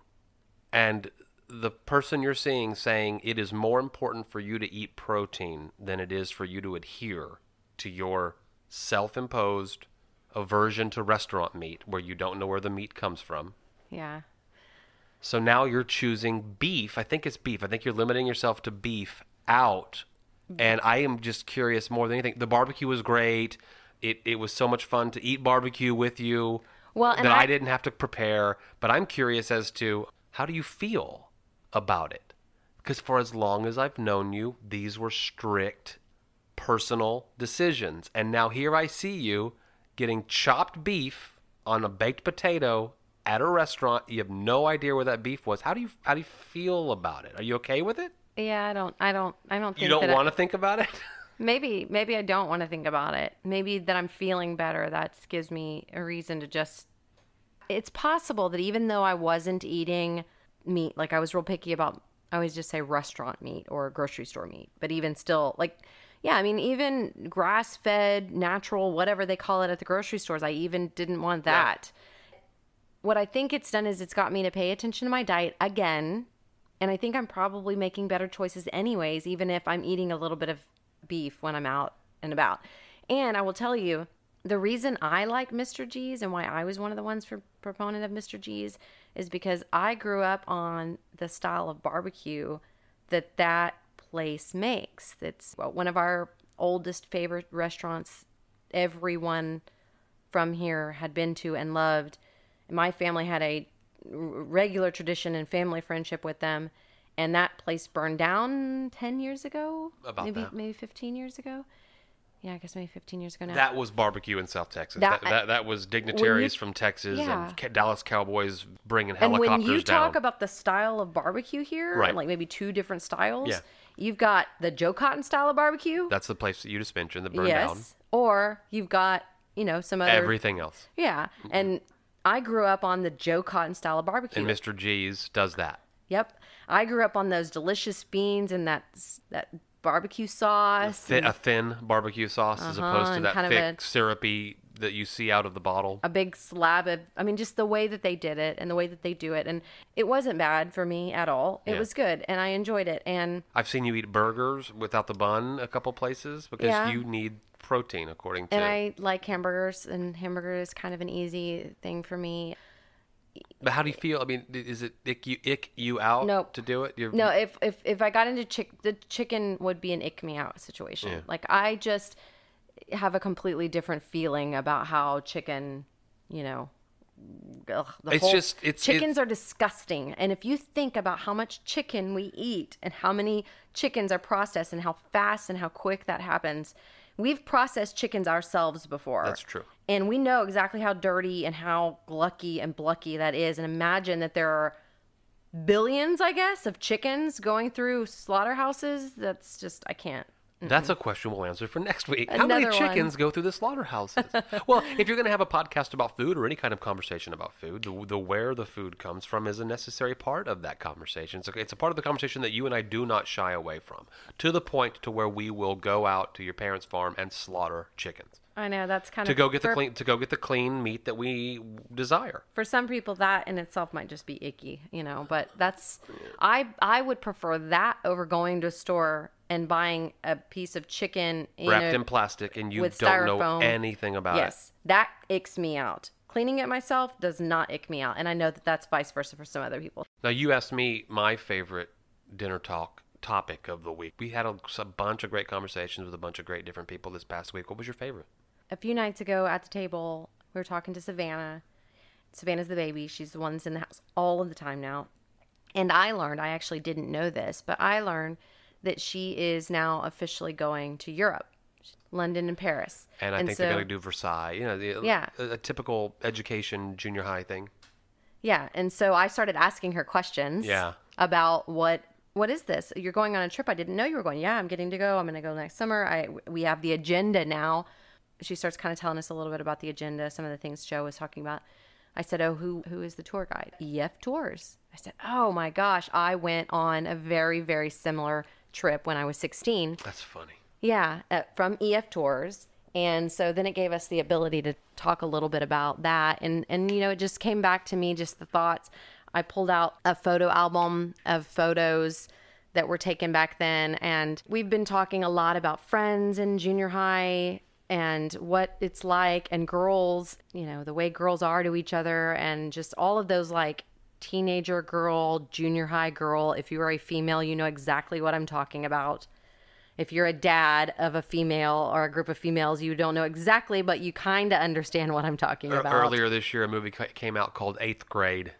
and the person you're seeing saying it is more important for you to eat protein than it is for you to adhere to your self-imposed aversion to restaurant meat, where you don't know where the meat comes from. yeah. So now you're choosing beef. I think it's beef. I think you're limiting yourself to beef out. And I am just curious more than anything. The barbecue was great. It it was so much fun to eat barbecue with you. Well, and that I, I- didn't have to prepare. But I'm curious as to how do you feel about it? Because for as long as I've known you, these were strict personal decisions. And now here I see you getting chopped beef on a baked potato at a restaurant. You have no idea where that beef was. How do you how do you feel about it? Are you okay with it? Yeah, I don't I don't I don't think You don't want to think about it? *laughs* Maybe, maybe I don't want to think about it. Maybe that I'm feeling better. That gives me a reason to just. It's possible that even though I wasn't eating meat, like I was real picky about, I always just say restaurant meat or grocery store meat. But even still, like, yeah, I mean, even grass fed, natural, whatever they call it at the grocery stores, I even didn't want Yeah. that. What I think it's done is it's got me to pay attention to my diet again. And I think I'm probably making better choices anyways, even if I'm eating a little bit of beef when I'm out and about. And I will tell you, the reason I like Mr. G's and why I was one of the ones for proponent of Mr. G's is because I grew up on the style of barbecue that that place makes. That's well, one of our oldest favorite restaurants. Everyone from here had been to and loved. My family had a regular tradition and family friendship with them, and that place burned down ten years ago. About maybe that. maybe fifteen years ago. Yeah, I guess maybe fifteen years ago now. That was barbecue in South Texas. That That- that, that, was dignitaries from Texas Yeah. and Dallas Cowboys bringing helicopters and helicopters when you down. talk about the style of barbecue here, Right. like maybe two different styles, Yeah. you've got the Joe Cotton style of barbecue. That's the place that you just mentioned that burned yes. down. Or you've got, you know, some other Everything else. Yeah. And I grew up on the Joe Cotton style of barbecue. And Mr. G's does that. Yep. I grew up on those delicious beans and that that barbecue sauce. Thi- and a thin barbecue sauce as Uh-huh, opposed to that kind of thick, a- syrupy that you see out of the bottle. a big slab of I mean just the way that they did it and the way that they do it and it wasn't bad for me at all. It Yeah. was good and I enjoyed it and I've seen you eat burgers without the bun a couple places because Yeah. you need protein according to and I like hamburgers and hamburger is kind of an easy thing for me. But how do you feel? I mean, is it ick you ick you out Nope. to do it? You're, No, if if if I got into chick, the chicken would be an ick me out situation. Yeah. Like I just have a completely different feeling about how chicken, you know, ugh, the It's whole- just- it's- chickens are disgusting. And if you think about how much chicken we eat and how many chickens are processed and how fast and how quick that happens, we've processed chickens ourselves before. That's true. And we know exactly how dirty and how glucky and blucky that is. And imagine that there are billions, I guess, of chickens going through slaughterhouses. That's just, I can't. That's a question we'll answer for next week. How many Another chickens go through the slaughterhouses? *laughs* well, if you're going to have a podcast about food or any kind of conversation about food, the, the where the food comes from is a necessary part of that conversation. So it's a part of the conversation that you and I do not shy away from, to the point to where we will go out to your parents' farm and slaughter chickens I know that's kind of to of go get the for, clean to go get the clean meat that we desire. for some people that in itself might just be icky, you know, but that's I I would prefer that over going to a store and buying a piece of chicken in Wrapped a, in plastic, and you don't know anything about it. Yes, that icks me out. Cleaning it myself does not ick me out, and I know that that's vice versa for some other people. Now, you asked me my favorite dinner talk topic of the week. We had a, a bunch of great conversations with a bunch of great different people this past week. What was your favorite? A few nights ago at the table, we were talking to Savannah. Savannah's the baby. She's the one that's in the house all of the time now. And I learned, I actually didn't know this, but I learned that she is now officially going to Europe, London and Paris. And I think so, they're going to do Versailles. You know, the, Yeah. a, a typical education junior high thing. Yeah, and so I started asking her questions. Yeah. About what what is this? You're going on a trip. I didn't know you were going. Yeah, I'm getting to go. I'm going to go next summer. I we have the agenda now. She starts kind of telling us a little bit about the agenda, some of the things Joe was talking about. I said, "Oh, who who is the tour guide?" EF Tours. I said, "Oh my gosh, I went on a very very similar trip when I was 16." That's funny. Yeah, uh, from EF Tours. And so then it gave us the ability to talk a little bit about that. And, and, you know, it just came back to me, just the thoughts. I pulled out a photo album of photos that were taken back then. And we've been talking a lot about friends in junior high and what it's like and girls, you know, the way girls are to each other and just all of those like teenager girl, junior high girl. If you are a female, you know exactly what I'm talking about if you're a dad of a female or a group of females, you don't know exactly, but you kind of understand what I'm talking about. Earlier this year, a movie came out called Eighth Grade.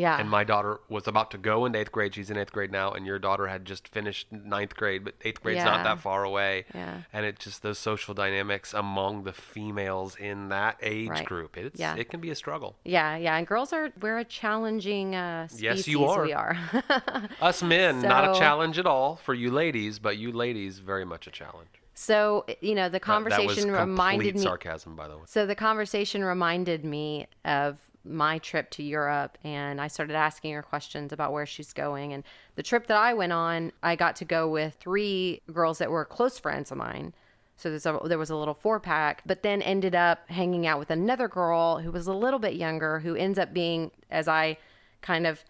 Yeah. And my daughter was about to go into eighth grade. She's in eighth grade now, and your daughter had just finished ninth grade, but eighth grade's Yeah. not that far away. Yeah. And it just those social dynamics among the females in that age Right. group. It's Yeah. it can be a struggle. yeah, yeah, and girls are we're a challenging uh, species. Yes, you are. We are. *laughs* Us men, not a challenge at all for you ladies, but you ladies, very much a challenge. so you know, the conversation that was reminded complete me. sarcasm, by the way. So the conversation reminded me of my trip to Europe and I started asking her questions about where she's going and the trip that I went on I got to go with three girls that were close friends of mine. So a, there was a little four pack, but then ended up hanging out with another girl who was a little bit younger who ends up being as I kind of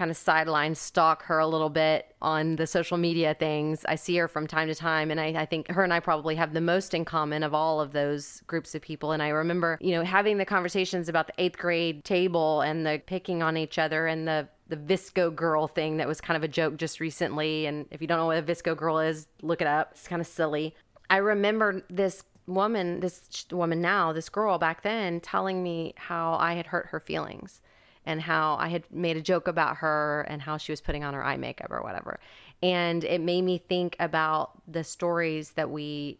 kind of sideline stalk her a little bit on the social media things. I see her from time to time, and I, I think her and I probably have the most in common of all of those groups of people. And I remember, you know, having the conversations about the eighth grade table and the picking on each other and the the VSCO girl thing that was kind of a joke just recently. And if you don't know what a VSCO girl is, look it up. It's kind of silly. I remember this woman, this woman now, this girl back then, telling me how I had hurt her feelings and how I had made a joke about her and how she was putting on her eye makeup or whatever. And it made me think about the stories that we,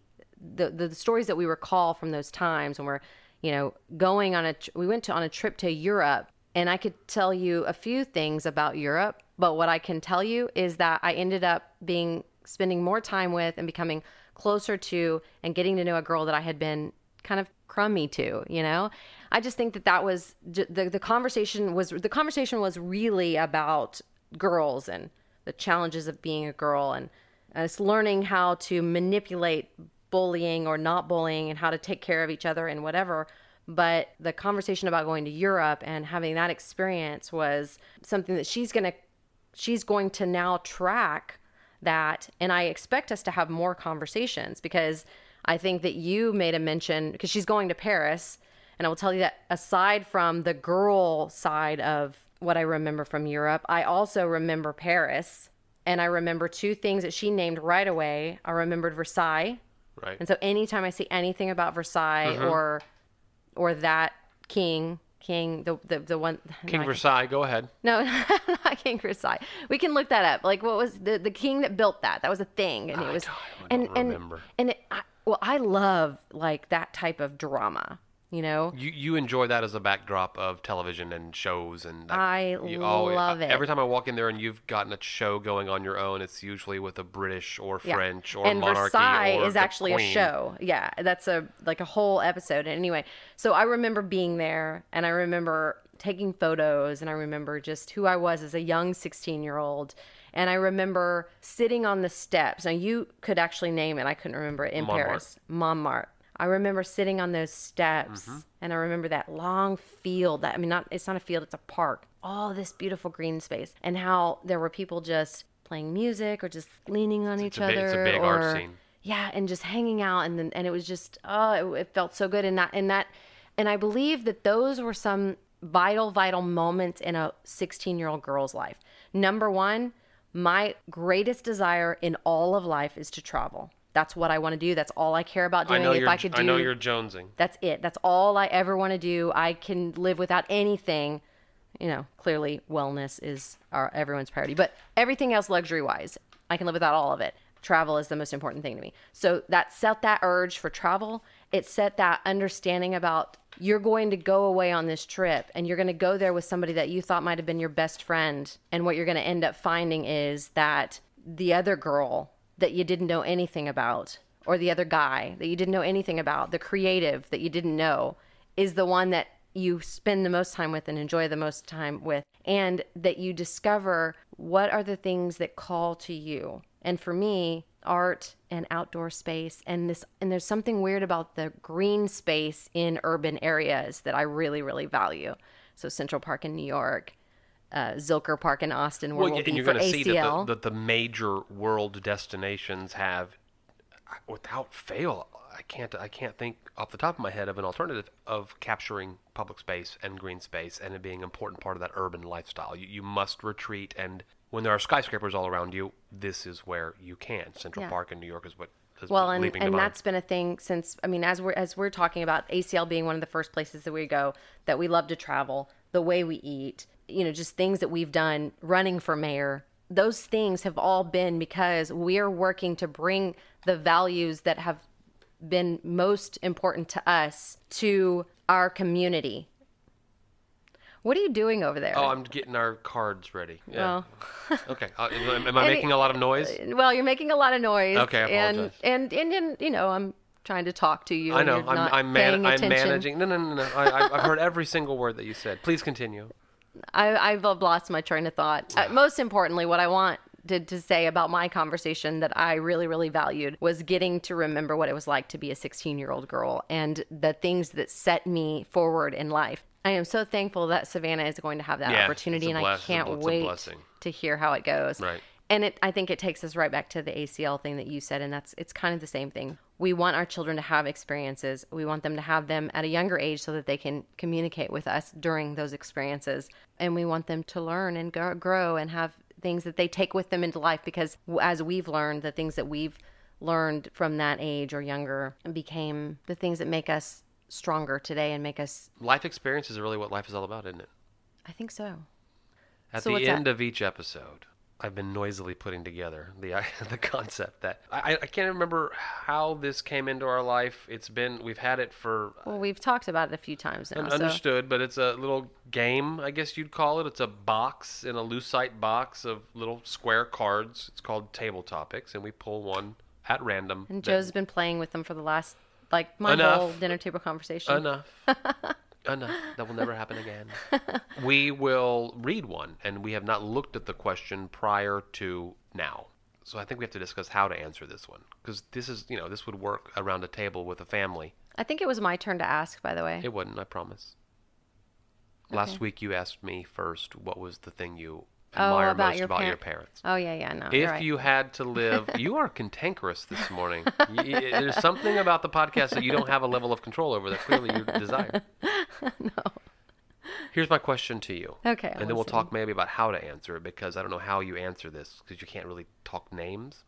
the, the stories that we recall from those times when we're, you know, going on a, we went to, on a trip to Europe and I could tell you a few things about Europe, but what I can tell you is that I ended up being, spending more time with and becoming closer to and getting to know a girl that I had been kind of crummy to, you know? I just think that that was the the conversation was the conversation was really about girls and the challenges of being a girl and it's learning how to manipulate bullying or not bullying and how to take care of each other and whatever. But the conversation about going to Europe and having that experience was something that she's going to she's going to now track that and i expect us to have more conversations because i think that you made a mention because she's going to paris and i will tell you that aside from the girl side of what i remember from europe i also remember paris and i remember two things that she named right away i remembered versailles Right. and so anytime i see anything about versailles Mm-hmm. or or that king king the the, the one *laughs* King Versailles, go ahead. no, *laughs* not King Versailles. We can look that up. Like, what was the the king that built that? That was a thing, and it was, I and and remember. and it, I, well, I love like that type of drama. You know? You you enjoy that as a backdrop of television and shows and that- I you always- uh, love it. Every time I walk in there and you've gotten a show going on your own, it's usually with a British or Yeah. French or and monarchy Versailles or is the actually Queen. a show. Yeah, that's a like a whole episode. And anyway, so I remember being there, and I remember taking photos, and I remember just who I was as a young sixteen-year-old. And I remember sitting on the steps. Now you could actually name it. I couldn't remember it in Montmartre. Paris. Montmartre. I remember sitting on those steps, Mm-hmm. and I remember that long field. That I mean, not it's not a field; it's a park. All this beautiful green space, and how there were people just playing music or just leaning on each big- other. it's a big or, art scene. Yeah, and just hanging out, and then and it was just oh, it, it felt so good, and that and that, and I believe that those were some vital, vital moments in a 16 year old girl's life. Number one, my greatest desire in all of life is to travel. That's what I want to do. That's all I care about doing. know if I could do, I know you're jonesing. that's it. That's all I ever want to do. I can live without anything. You know, clearly wellness is our everyone's priority, but everything else luxury wise, I can live without all of it. Travel is the most important thing to me. So that set that urge for travel. It set that understanding about you're going to go away on this trip and you're going to go there with somebody that you thought might have been your best friend. And what you're going to end up finding is that the other girl that you didn't know anything about or the other guy that you didn't know anything about, the creative that you didn't know, is the one that you spend the most time with and enjoy the most time with, and that you discover what are the things that call to you. And for me, art and outdoor space and this and there's something weird about the green space in urban areas that I really really value. So Central Park in New York, uh, Zilker Park in Austin, where Well, we'll and be you're for going to see that the, that the major world destinations have, without fail, I can't I can't think off the top of my head of an alternative of capturing public space and green space and it being an important part of that urban lifestyle. You, you must retreat, and when there are skyscrapers all around you, this is where you can. Central Yeah. Park in New York is what well and, and that's been a thing since i mean as we're as we're talking about acl being one of the first places that we go that we love to travel the way we eat you know just things that we've done running for mayor those things have all been because we're working to bring the values that have been most important to us to our community what are you doing over there Oh, I'm getting our cards ready. Yeah. well *laughs* okay. Uh, am, I making a lot of noise? well you're making a lot of noise Okay, I and, apologize. and and and you know i'm trying to talk to you I know. I'm I'm, man- I'm managing. No, no, no, no. I- I've heard every single word that you said. Please continue. I, I've lost my train of thought. Uh, most importantly, what I wanted to say about my conversation that I really, really valued was getting to remember what it was like to be a 16 year old girl and the things that set me forward in life. I am so thankful that Savannah is going to have that Yeah, opportunity, and bless- I can't it's a wait to hear how it goes. Right. And it, I think it takes us right back to the ACL thing that you said, and that's it's kind of the same thing. We want our children to have experiences. We want them to have them at a younger age so that they can communicate with us during those experiences, and we want them to learn and grow and have things that they take with them into life. Because as we've learned, the things that we've learned from that age or younger became the things that make us stronger today and make us. Life experiences are really what life is all about, isn't it? I think so. At So the what's that? end of each episode, I've been noisily putting together the *laughs* the concept that I, I can't remember how this came into our life. It's been we've had it for Well, we've talked about it a few times now. Un- so- understood, but it's a little game, I guess you'd call it. It's a box in a lucite box of little square cards. It's called table topics, and we pull one at random. And that- Joe's been playing with them for the last, like, my Enough. whole dinner table conversation. enough. *laughs* Oh, Enough. That will never happen again. *laughs* we will read one, and we have not looked at the question prior to now. So I think we have to discuss how to answer this one because this is, you know, this would work around a table with a family. I think it was my turn to ask, by the way. It wouldn't, I promise. Last week you asked me first what was the thing you Oh, about most your about par- your parents. oh, yeah, yeah, no. If right. you had to live, *laughs* you are cantankerous this morning. There's something about the podcast that you don't have a level of control over that clearly you desire. *laughs* no. Here's my question to you. Okay. and then we'll talk maybe about how to answer it because I don't know how you answer this because you can't really talk names.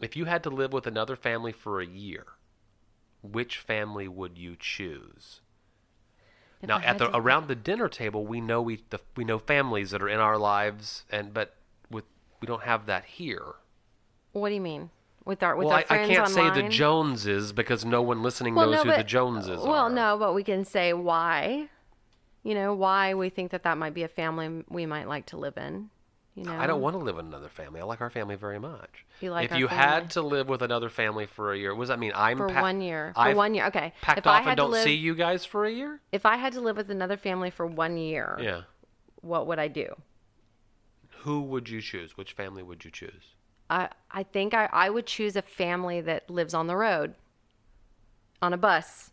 If you had to live with another family for a year, which family would you choose? If now, at the around the dinner table, we know we the, we know families that are in our lives, and but with we don't have that here. What do you mean? with our with well, our I, I can't say the Joneses because no one listening Well, knows no, who the but- Joneses are. Well, no, but we can say why. You know why we think that that might be a family we might like to live in. You know, I don't want to live with another family. I like our family very much. You like if you family? had to live with another family for a year, what does that mean? I'm for one year. For I've one year, okay. packed if I off and don't live, see you guys for a year. if I had to live with another family for one year, Yeah. what would I do? Who would you choose? Which family would you choose? I I think I, I would choose a family that lives on the road, on a bus.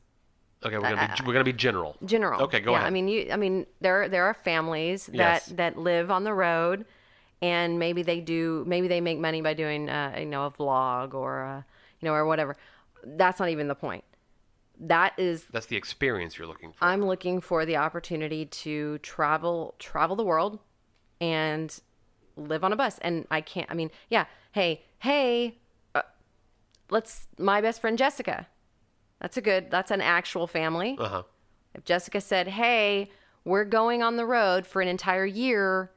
Okay, we're gonna be we're gonna be general. General. Okay, go yeah, ahead. I mean, you. I mean, there there are families that Yes. that live on the road, and maybe they do. Maybe they make money by doing, uh, you know, a vlog or, uh, you know, or whatever. That's not even the point. That is, That's the experience you're looking for. I'm looking for the opportunity to travel travel the world, and live on a bus. And I can't. I mean, yeah. Hey, hey. Uh, let's. My best friend Jessica. That's a good. That's an actual family. Uh huh. If Jessica said, "Hey, we're going on the road for an entire year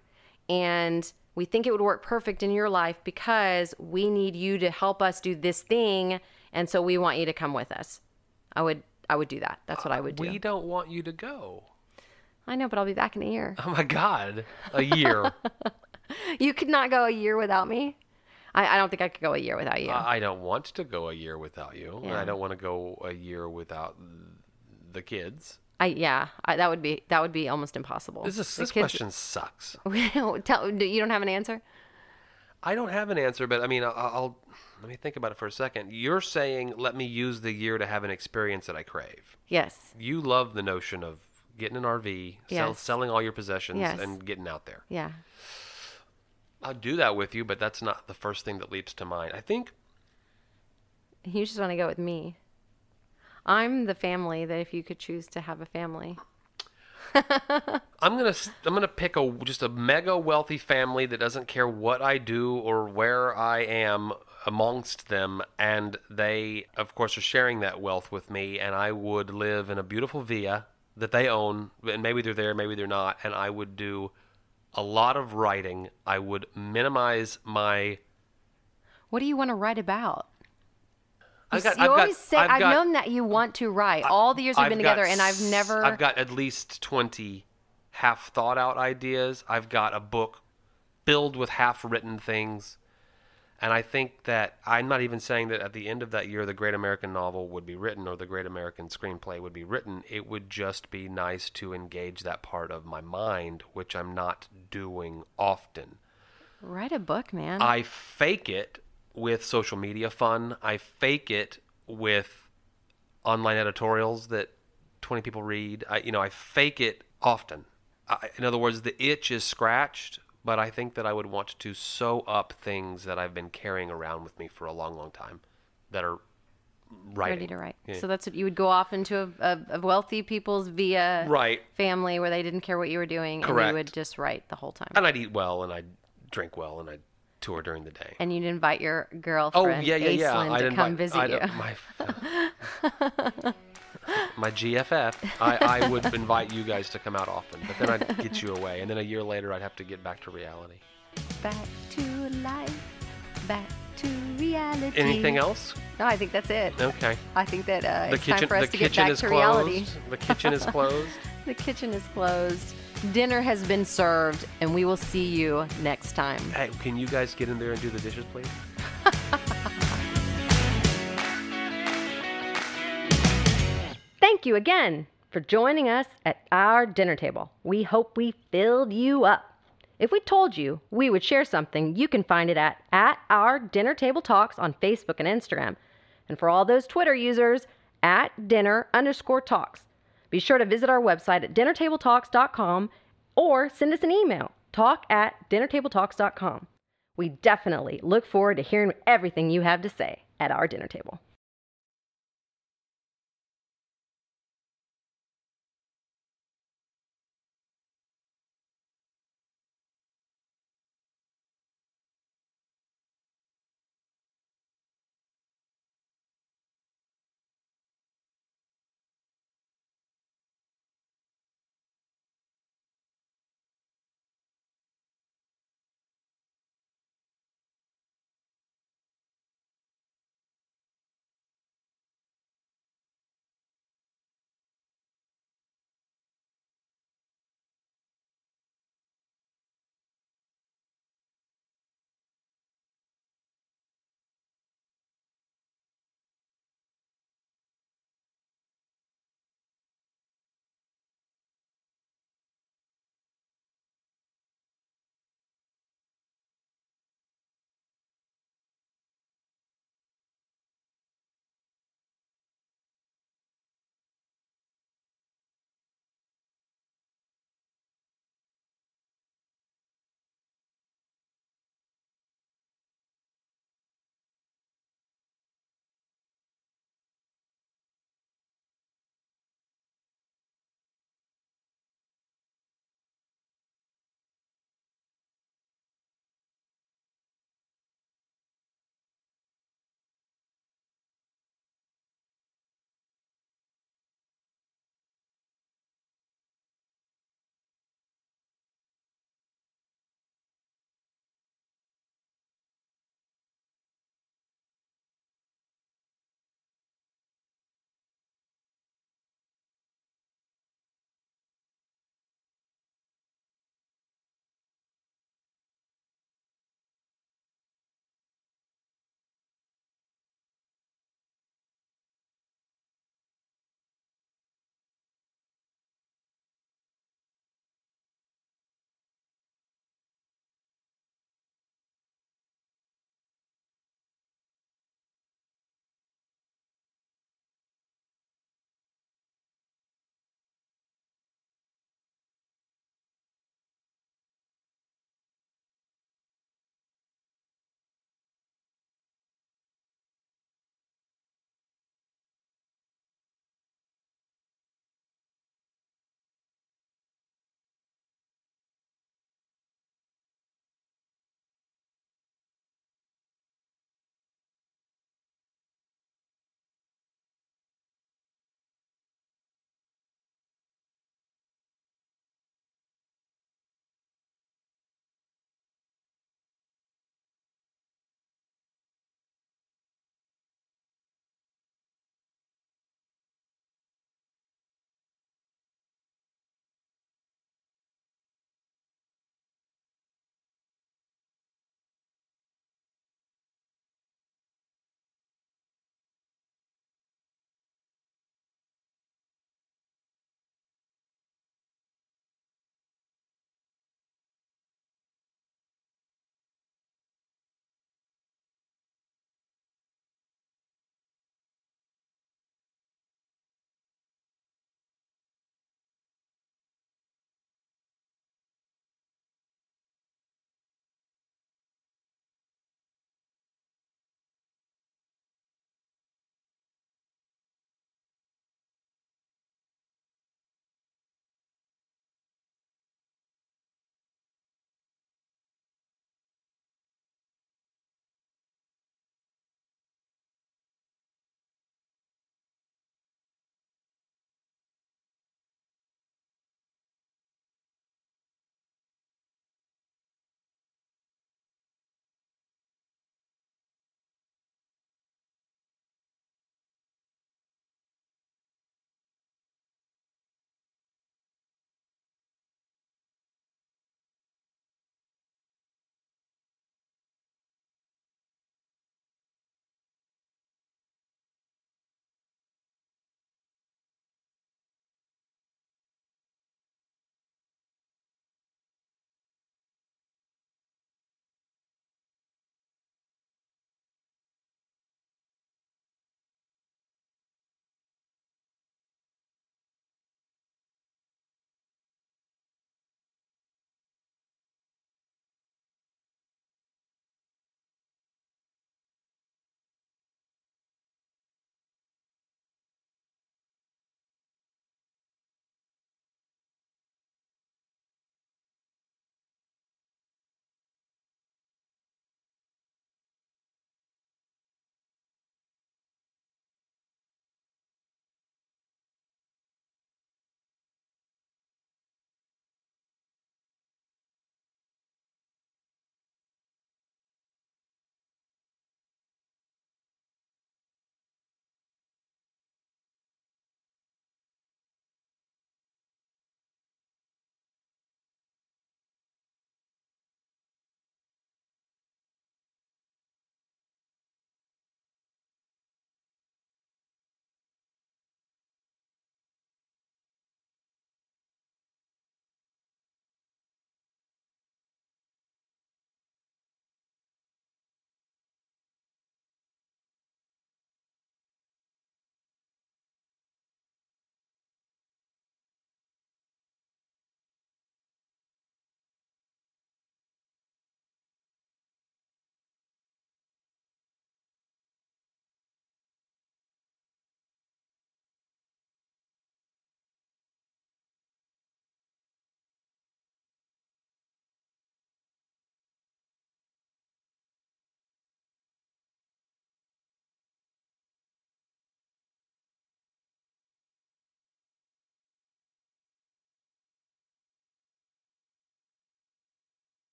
and we think it would work perfect in your life because we need you to help us do this thing and so we want you to come with us." I would I would do that. That's what I would do. We don't want you to go. I know, but I'll be back in a year. Oh my God, a year. *laughs* You could not go a year without me. I, I don't think I could go a year without you. I don't want to go a year without you. and Yeah. I don't want to go a year without the kids. I yeah, I, that would be that would be almost impossible. This is, this kids- question sucks. *laughs* Tell you don't have an answer. I don't have an answer, but I mean, I'll, I'll let me think about it for a second. You're saying let me use the year to have an experience that I crave. Yes. You love the notion of getting an RV, sell, selling all your possessions, Yes. and getting out there. Yeah. I'll do that with you, but that's not the first thing that leaps to mind. I think You just want to go with me. I'm the family that if you could choose to have a family. *laughs* I'm gonna I'm gonna pick a just a mega wealthy family that doesn't care what I do or where I am amongst them, and they of course are sharing that wealth with me, and I would live in a beautiful villa that they own, and maybe they're there, maybe they're not, and I would do a lot of writing. I would minimize my. What do you want to write about? I've you got- you I've got- always say I've I've, got- known that you want to write all the years we've I've been got together, and I've never. I've got at least twenty half thought out ideas. I've got a book filled with half written things. And I think that I'm not even saying that at the end of that year the great American novel would be written or the great American screenplay would be written. It would just be nice to engage that part of my mind, which I'm not doing often. write a book, man. I fake it with social media fun. I fake it with online editorials that 20 people read. I, you know, I fake it often. I, in other words, the itch is scratched, but I think that I would want to sew up things that I've been carrying around with me for a long, long time that are writing. ready to write. Yeah. So that's what you would go off into a, a, a wealthy people's via Right. family where they didn't care what you were doing, and you would just write the whole time. And I'd eat well and I'd drink well and I'd tour during the day. And you'd invite your Oh girlfriend, yeah, yeah, yeah. Aislinn, I'd to invite- come visit I'd- you. My, *laughs* my GFF. I, I would *laughs* invite you guys to come out often, but then I'd get you away, and then a year later I'd have to get back to reality. Back to life, back to reality. Anything else? No, I think that's it. Okay. I think that uh, The it's time kitchen. for us The to get kitchen back is to closed. reality. The kitchen is *laughs* closed. The kitchen is closed. Dinner has been served, and we will see you next time. Hey, can you guys get in there and do the dishes, please? *laughs* Thank you again for joining us at our dinner table. We hope we filled you up. If we told you we would share something, you can find it at, at our dinner table talks on Facebook and Instagram. And for all those Twitter users, at dinner underscore talks. Be sure to visit our website at dinnertabletalks.com or send us an email, talk at dinnertabletalks.com. We definitely look forward to hearing everything you have to say at our dinner table.